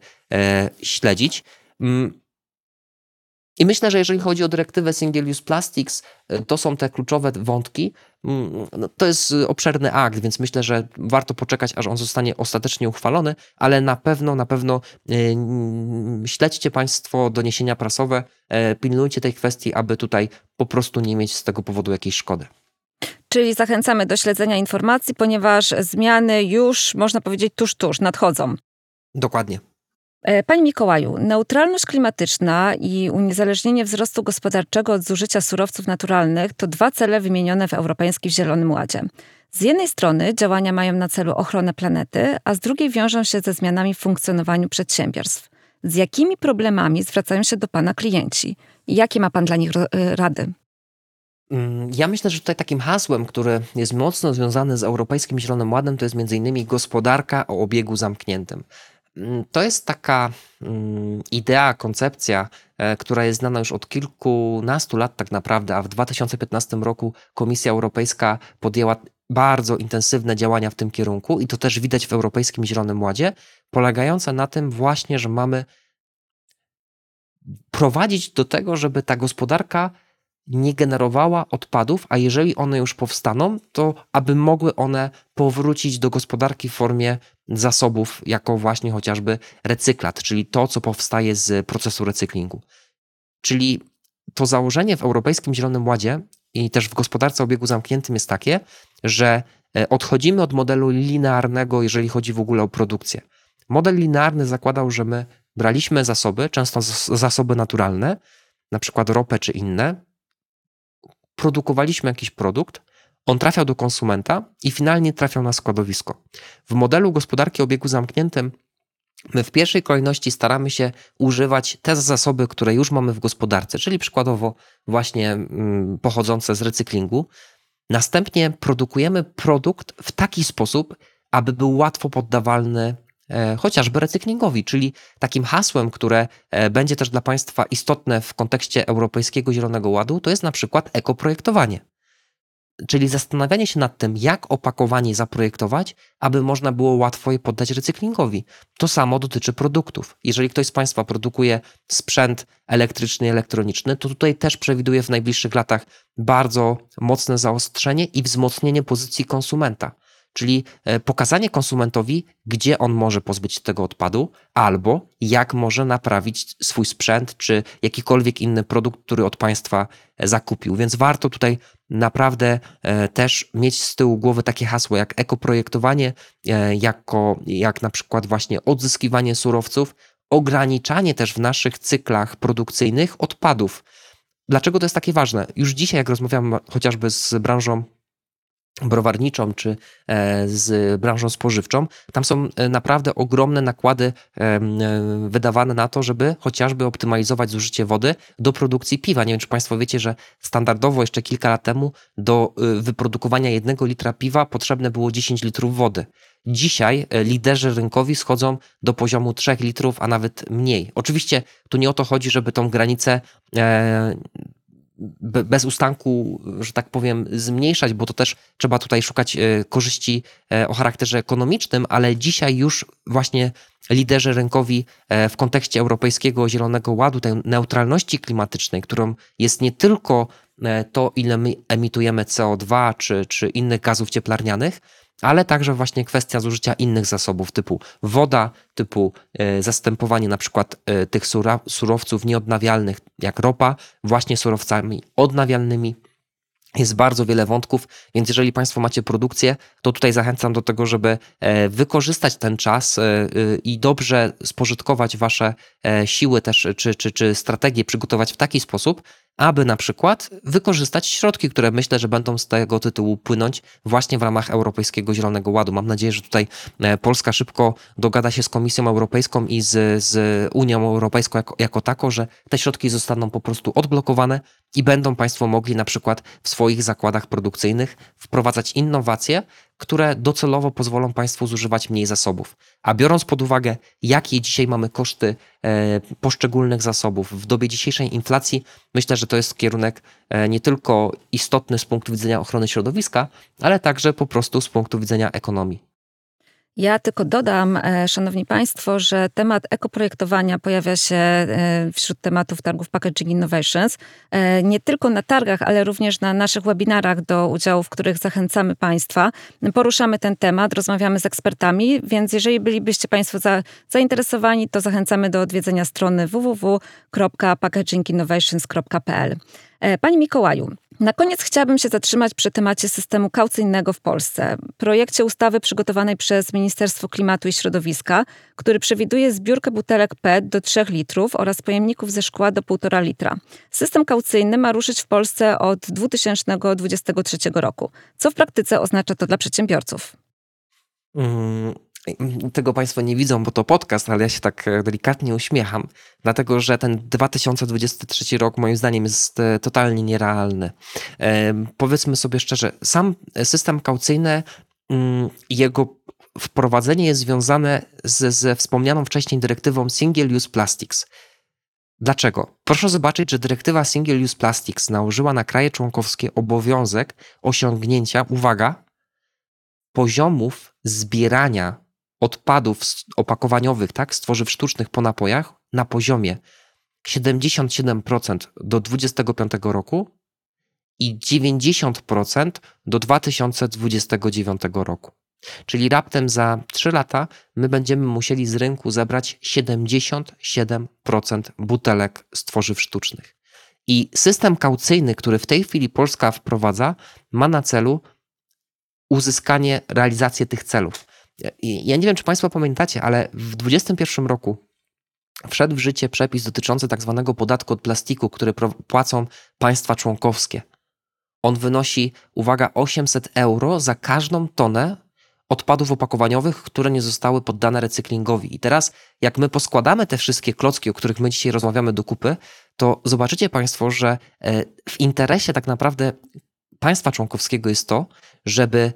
śledzić. I myślę, że jeżeli chodzi o dyrektywę Single Use Plastics, to są te kluczowe wątki. Mm, no, to jest obszerny akt, więc myślę, że warto poczekać, aż on zostanie ostatecznie uchwalony, ale na pewno, na pewno śledźcie Państwo doniesienia prasowe, pilnujcie tej kwestii, aby tutaj po prostu nie mieć z tego powodu jakiejś szkody. Czyli zachęcamy do śledzenia informacji, ponieważ zmiany już, można powiedzieć, tuż, tuż nadchodzą. Dokładnie. E, Panie Mikołaju, neutralność klimatyczna i uniezależnienie wzrostu gospodarczego od zużycia surowców naturalnych to dwa cele wymienione w Europejskim Zielonym Ładzie. Z jednej strony działania mają na celu ochronę planety, a z drugiej wiążą się ze zmianami w funkcjonowaniu przedsiębiorstw. Z jakimi problemami zwracają się do Pana klienci? Jakie ma Pan dla nich e, rady? Mm, ja myślę, że tutaj takim hasłem, które jest mocno związane z Europejskim Zielonym Ładem, to jest innymi gospodarka o obiegu zamkniętym. Mm, to jest taka mm, idea, koncepcja, e, która jest znana już od kilkunastu lat tak naprawdę, a w 2015 roku Komisja Europejska podjęła bardzo intensywne działania w tym kierunku i to też widać w Europejskim Zielonym Ładzie, polegające na tym właśnie, że mamy prowadzić do tego, żeby ta gospodarka nie generowała odpadów, a jeżeli one już powstaną, to aby mogły one powrócić do gospodarki w formie zasobów, jako właśnie chociażby recyklat, czyli to, co powstaje z procesu recyklingu. Czyli to założenie w Europejskim Zielonym Ładzie i też w gospodarce obiegu zamkniętym jest takie, że e, odchodzimy od modelu linearnego, jeżeli chodzi w ogóle o produkcję. Model linearny zakładał, że my braliśmy zasoby, często zasoby naturalne, na przykład ropę czy inne, produkowaliśmy jakiś produkt, on trafiał do konsumenta i finalnie trafiał na składowisko. W modelu gospodarki obiegu zamkniętym my w pierwszej kolejności staramy się używać te zasoby, które już mamy w gospodarce, czyli przykładowo właśnie mm, pochodzące z recyklingu. Następnie produkujemy produkt w taki sposób, aby był łatwo poddawalny chociażby recyklingowi, czyli takim hasłem, które e, będzie też dla Państwa istotne w kontekście Europejskiego Zielonego Ładu, to jest na przykład ekoprojektowanie. Czyli zastanawianie się nad tym, jak opakowanie zaprojektować, aby można było łatwo je poddać recyklingowi. To samo dotyczy produktów. Jeżeli ktoś z Państwa produkuje sprzęt elektryczny, elektroniczny, to tutaj też przewiduje w najbliższych latach bardzo mocne zaostrzenie i wzmocnienie pozycji konsumenta czyli e, pokazanie konsumentowi, gdzie on może pozbyć się tego odpadu, albo jak może naprawić swój sprzęt, czy jakikolwiek inny produkt, który od państwa e, zakupił. Więc warto tutaj naprawdę e, też mieć z tyłu głowy takie hasło jak ekoprojektowanie, jako, jak na przykład właśnie odzyskiwanie surowców, ograniczanie też w naszych cyklach produkcyjnych odpadów. Dlaczego to jest takie ważne? Już dzisiaj, jak rozmawiam chociażby z branżą browarniczą czy e, z branżą spożywczą, tam są e, naprawdę ogromne nakłady e, wydawane na to, żeby chociażby optymalizować zużycie wody do produkcji piwa. Nie wiem, czy Państwo wiecie, że standardowo jeszcze kilka lat temu do wyprodukowania jednego litra piwa potrzebne było 10 litrów wody. Dzisiaj liderzy rynkowi schodzą do poziomu 3 litrów, a nawet mniej. Oczywiście tu nie o to chodzi, żeby tą granicę bez ustanku, że tak powiem, zmniejszać, bo to też trzeba tutaj szukać e, korzyści e, o charakterze ekonomicznym, ale dzisiaj już właśnie liderzy rynkowi e, w kontekście Europejskiego Zielonego Ładu, tej neutralności klimatycznej, którą jest nie tylko to, ile my emitujemy CO2 czy, czy innych gazów cieplarnianych, ale także właśnie kwestia zużycia innych zasobów typu woda, typu e, zastępowanie na przykład e, tych surowców nieodnawialnych jak ropa właśnie surowcami odnawialnymi. Jest bardzo wiele wątków, więc jeżeli Państwo macie produkcję, to tutaj zachęcam do tego, żeby e, wykorzystać ten czas i dobrze spożytkować Wasze siły też, czy, czy, czy strategie przygotować w taki sposób, aby na przykład wykorzystać środki, które myślę, że będą z tego tytułu płynąć właśnie w ramach Europejskiego Zielonego Ładu. Mam nadzieję, że tutaj e, Polska szybko dogada się z Komisją Europejską i z, z Unią Europejską jako, jako taką, że te środki zostaną po prostu odblokowane i będą Państwo mogli na przykład w swoich zakładach produkcyjnych wprowadzać innowacje, które docelowo pozwolą Państwu zużywać mniej zasobów. A biorąc pod uwagę, jakie dzisiaj mamy koszty e, poszczególnych zasobów w dobie dzisiejszej inflacji, myślę, że to jest kierunek e, nie tylko istotny z punktu widzenia ochrony środowiska, ale także po prostu z punktu widzenia ekonomii. Ja tylko dodam, e, Szanowni Państwo, że temat ekoprojektowania pojawia się e, wśród tematów targów Packaging Innovations. E, nie tylko na targach, ale również na naszych webinarach do udziału, w których zachęcamy Państwa. Poruszamy ten temat, rozmawiamy z ekspertami, więc jeżeli bylibyście Państwo za, zainteresowani, to zachęcamy do odwiedzenia strony www.packaginginnovations.pl. Pani Mikołaju, na koniec chciałabym się zatrzymać przy temacie systemu kaucyjnego w Polsce. Projekcie ustawy przygotowanej przez Ministerstwo Klimatu i Środowiska, który przewiduje zbiórkę butelek PET do 3 litrów oraz pojemników ze szkła do 1,5 litra. System kaucyjny ma ruszyć w Polsce od 2023 roku. Co w praktyce oznacza to dla przedsiębiorców? Tego Państwo nie widzą, bo to podcast, ale ja się tak e, delikatnie uśmiecham, dlatego że ten 2023 rok moim zdaniem jest e, totalnie nierealny. E, powiedzmy sobie szczerze, sam system kaucyjny, mm, jego wprowadzenie jest związane ze, ze wspomnianą wcześniej dyrektywą Single Use Plastics. Dlaczego? Proszę zobaczyć, że dyrektywa Single Use Plastics nałożyła na kraje członkowskie obowiązek osiągnięcia, uwaga, poziomów zbierania odpadów opakowaniowych, tak, z tworzyw sztucznych po napojach na poziomie 77% do 2025 roku i 90% do 2029 roku. Czyli raptem za 3 lata my będziemy musieli z rynku zebrać 77% butelek z tworzyw sztucznych. I system kaucyjny, który w tej chwili Polska wprowadza, ma na celu uzyskanie, realizację tych celów. Ja nie wiem, czy Państwo pamiętacie, ale w 2021 roku wszedł w życie przepis dotyczący tak zwanego podatku od plastiku, który płacą państwa członkowskie. On wynosi, uwaga, 800 euro za każdą tonę odpadów opakowaniowych, które nie zostały poddane recyklingowi. I teraz, jak my poskładamy te wszystkie klocki, o których my dzisiaj rozmawiamy do kupy, to zobaczycie Państwo, że e, w interesie tak naprawdę państwa członkowskiego jest to, żeby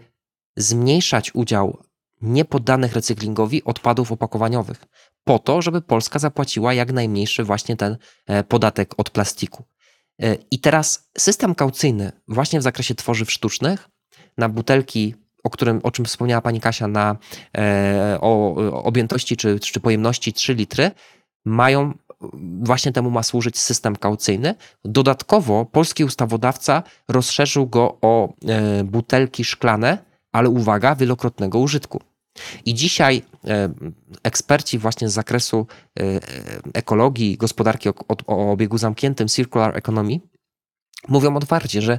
zmniejszać udział niepoddanych recyklingowi odpadów opakowaniowych, po to, żeby Polska zapłaciła jak najmniejszy właśnie ten e, podatek od plastiku. E, I teraz system kaucyjny właśnie w zakresie tworzyw sztucznych na butelki, o, którym, o czym wspomniała pani Kasia, na, e, o objętości czy, czy pojemności 3 litry, mają właśnie temu ma służyć system kaucyjny. Dodatkowo polski ustawodawca rozszerzył go o butelki szklane, ale uwaga, wielokrotnego użytku. I dzisiaj e, eksperci właśnie z zakresu e, ekologii, gospodarki o, o obiegu zamkniętym, circular economy, mówią otwarcie, że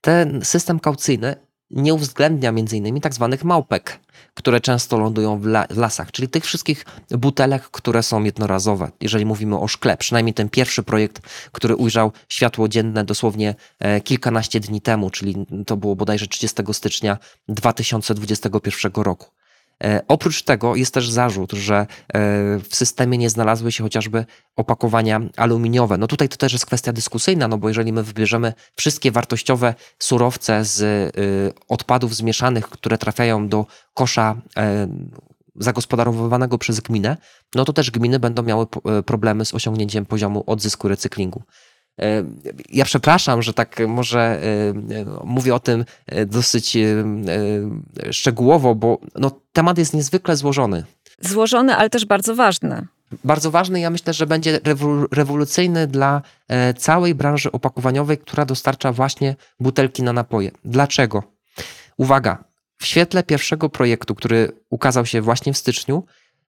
ten system kaucyjny nie uwzględnia m.in. tak zwanych małpek, które często lądują w, la, w, lasach, czyli tych wszystkich butelek, które są jednorazowe, jeżeli mówimy o szkle. Przynajmniej ten pierwszy projekt, który ujrzał światło dzienne dosłownie e, kilkanaście dni temu, czyli to było bodajże 30 stycznia 2021 roku. E, oprócz tego jest też zarzut, że e, w systemie nie znalazły się chociażby opakowania aluminiowe. No tutaj to też jest kwestia dyskusyjna, no bo jeżeli my wybierzemy wszystkie wartościowe surowce z y, odpadów zmieszanych, które trafiają do kosza e, zagospodarowywanego przez gminę, no to też gminy będą miały problemy z osiągnięciem poziomu odzysku recyklingu. Ja przepraszam, że tak może e, mówię o tym e, dosyć e, szczegółowo, bo no, temat jest niezwykle złożony. Złożony, ale też bardzo ważny. Bardzo ważny, ja myślę, że będzie rewolucyjny dla całej branży opakowaniowej, która dostarcza właśnie butelki na napoje. Dlaczego? Uwaga, w świetle pierwszego projektu, który ukazał się właśnie w styczniu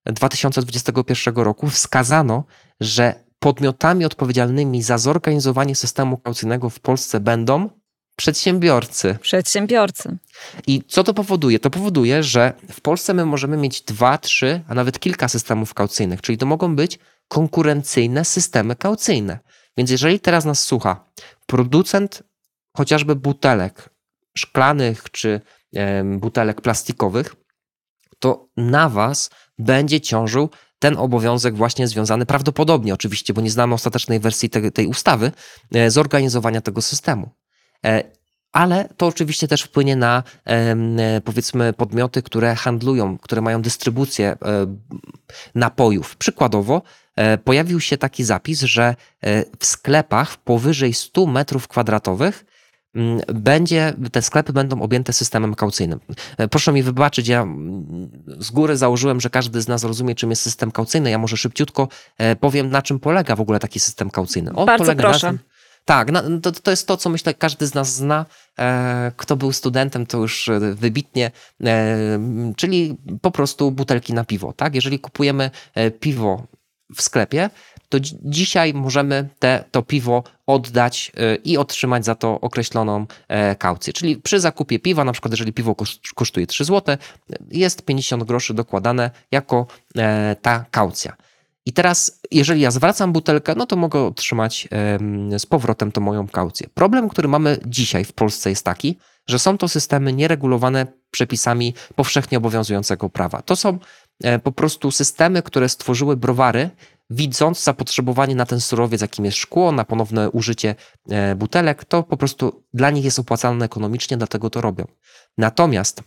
2021 roku, wskazano, że podmiotami odpowiedzialnymi za zorganizowanie systemu kaucyjnego w Polsce będą przedsiębiorcy. Przedsiębiorcy. I co to powoduje? To powoduje, że w Polsce my możemy mieć dwa, trzy, a nawet kilka systemów kaucyjnych, czyli to mogą być konkurencyjne systemy kaucyjne. Więc jeżeli teraz nas słucha producent chociażby butelek szklanych czy butelek plastikowych, to na was będzie ciążył ten obowiązek właśnie związany prawdopodobnie oczywiście, bo nie znamy ostatecznej wersji tej, tej ustawy, e, zorganizowania tego systemu. E, ale to oczywiście też wpłynie na e, powiedzmy podmioty, które handlują, które mają dystrybucję napojów. Przykładowo pojawił się taki zapis, że w sklepach powyżej 100 metrów kwadratowych będzie, te sklepy będą objęte systemem kaucyjnym. E, proszę mi wybaczyć, ja mm, z góry założyłem, że każdy z nas rozumie, czym jest system kaucyjny. Ja może szybciutko e, powiem, na czym polega w ogóle taki system kaucyjny. On Bardzo proszę. Na tym, tak, to, to jest to, co myślę, każdy z nas zna. E, kto był studentem, to już wybitnie, czyli po prostu butelki na piwo. Tak? Jeżeli kupujemy piwo w sklepie, to dzisiaj możemy te, to piwo oddać i otrzymać za to określoną kaucję. Czyli przy zakupie piwa, na przykład jeżeli piwo kosztuje 3 zł, jest 50 groszy dokładane jako ta kaucja. I teraz, jeżeli ja zwracam butelkę, no to mogę otrzymać z powrotem tą moją kaucję. Problem, który mamy dzisiaj w Polsce jest taki, że są to systemy nieregulowane przepisami powszechnie obowiązującego prawa. To są e, po prostu systemy, które stworzyły browary, widząc zapotrzebowanie na ten surowiec, jakim jest szkło, na ponowne użycie e, butelek, to po prostu dla nich jest opłacalne ekonomicznie, dlatego to robią. Natomiast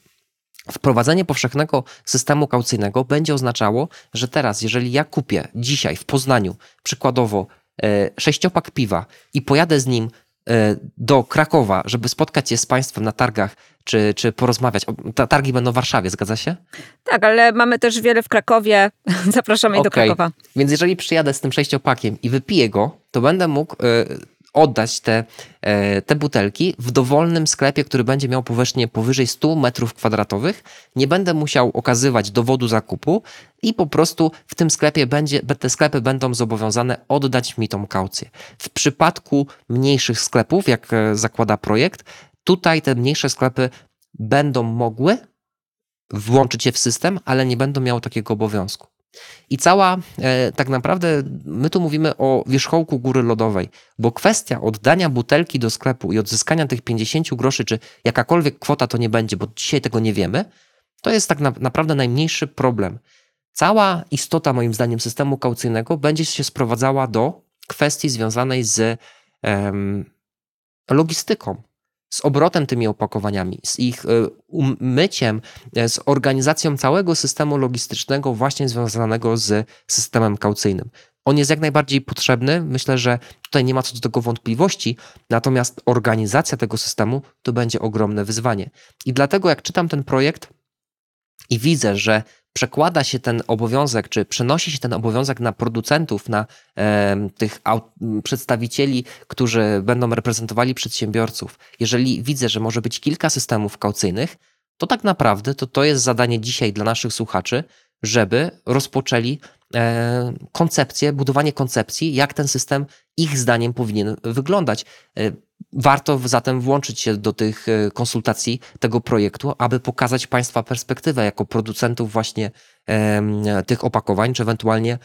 Wprowadzenie powszechnego systemu kaucyjnego będzie oznaczało, że teraz, jeżeli ja kupię dzisiaj w Poznaniu przykładowo e, sześciopak piwa i pojadę z nim e, do Krakowa, żeby spotkać się z Państwem na targach czy, czy porozmawiać. Targi będą w Warszawie, zgadza się? Tak, ale mamy też wiele w Krakowie. Zapraszamy okay. do Krakowa. Więc jeżeli przyjadę z tym sześciopakiem i wypiję go, to będę mógł e, oddać te, e, te butelki w dowolnym sklepie, który będzie miał powierzchnię powyżej 100 metrów kwadratowych. Nie będę musiał okazywać dowodu zakupu i po prostu w tym sklepie będzie, te sklepy będą zobowiązane oddać mi tą kaucję. W przypadku mniejszych sklepów, jak e, zakłada projekt, tutaj te mniejsze sklepy będą mogły włączyć się w system, ale nie będą miały takiego obowiązku. I cała, e, tak naprawdę, my tu mówimy o wierzchołku góry lodowej, bo kwestia oddania butelki do sklepu i odzyskania tych 50 groszy, czy jakakolwiek kwota to nie będzie, bo dzisiaj tego nie wiemy, to jest tak na, naprawdę najmniejszy problem. Cała istota, moim zdaniem, systemu kaucyjnego będzie się sprowadzała do kwestii związanej z logistyką z obrotem tymi opakowaniami, z ich e, umyciem, e, z organizacją całego systemu logistycznego właśnie związanego z systemem kaucyjnym. On jest jak najbardziej potrzebny, myślę, że tutaj nie ma co do tego wątpliwości, natomiast organizacja tego systemu to będzie ogromne wyzwanie. I dlatego jak czytam ten projekt i widzę, że przekłada się ten obowiązek, czy przenosi się ten obowiązek na producentów, na e, tych przedstawicieli, którzy będą reprezentowali przedsiębiorców, jeżeli widzę, że może być kilka systemów kaucyjnych, to tak naprawdę to, to jest zadanie dzisiaj dla naszych słuchaczy, żeby rozpoczęli koncepcję, budowanie koncepcji, jak ten system ich zdaniem powinien wyglądać. E, Warto zatem włączyć się do tych e, konsultacji tego projektu, aby pokazać Państwa perspektywę jako producentów właśnie tych opakowań, czy ewentualnie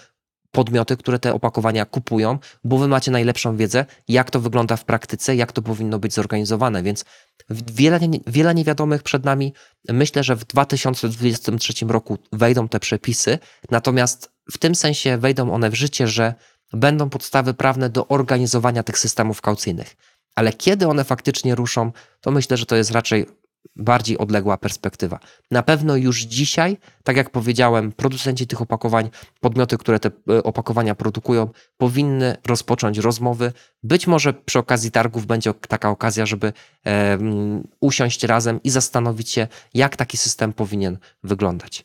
podmioty, które te opakowania kupują, bo Wy macie najlepszą wiedzę, jak to wygląda w praktyce, jak to powinno być zorganizowane. Więc wiele, wiele niewiadomych przed nami. Myślę, że w 2023 roku wejdą te przepisy, natomiast w tym sensie wejdą one w życie, że będą podstawy prawne do organizowania tych systemów kaucyjnych ale kiedy one faktycznie ruszą, to myślę, że to jest raczej bardziej odległa perspektywa. Na pewno już dzisiaj, tak jak powiedziałem, producenci tych opakowań, podmioty, które te e, opakowania produkują, powinny rozpocząć rozmowy. Być może przy okazji targów będzie taka okazja, żeby e, usiąść razem i zastanowić się, jak taki system powinien wyglądać.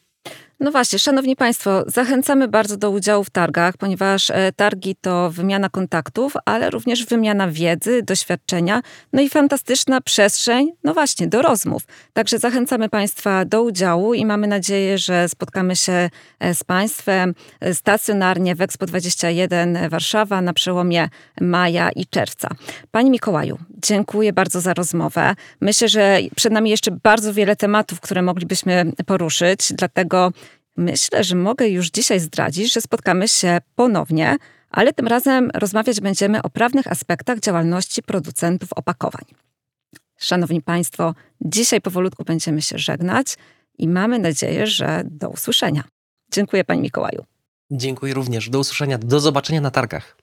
No właśnie, szanowni państwo, zachęcamy bardzo do udziału w targach, ponieważ e, targi to wymiana kontaktów, ale również wymiana wiedzy, doświadczenia, no i fantastyczna przestrzeń, no właśnie, do rozmów. Także zachęcamy państwa do udziału i mamy nadzieję, że spotkamy się e, z państwem e, stacjonarnie w Expo 21 Warszawa na przełomie maja i czerwca. Pani Mikołaju, dziękuję bardzo za rozmowę. Myślę, że przed nami jeszcze bardzo wiele tematów, które moglibyśmy poruszyć, dlatego Myślę, że mogę już dzisiaj zdradzić, że spotkamy się ponownie, ale tym razem rozmawiać będziemy o prawnych aspektach działalności producentów opakowań. Szanowni Państwo, dzisiaj powolutku będziemy się żegnać i mamy nadzieję, że do usłyszenia. Dziękuję Pani Mikołaju. Dziękuję również. Do usłyszenia. Do zobaczenia na targach.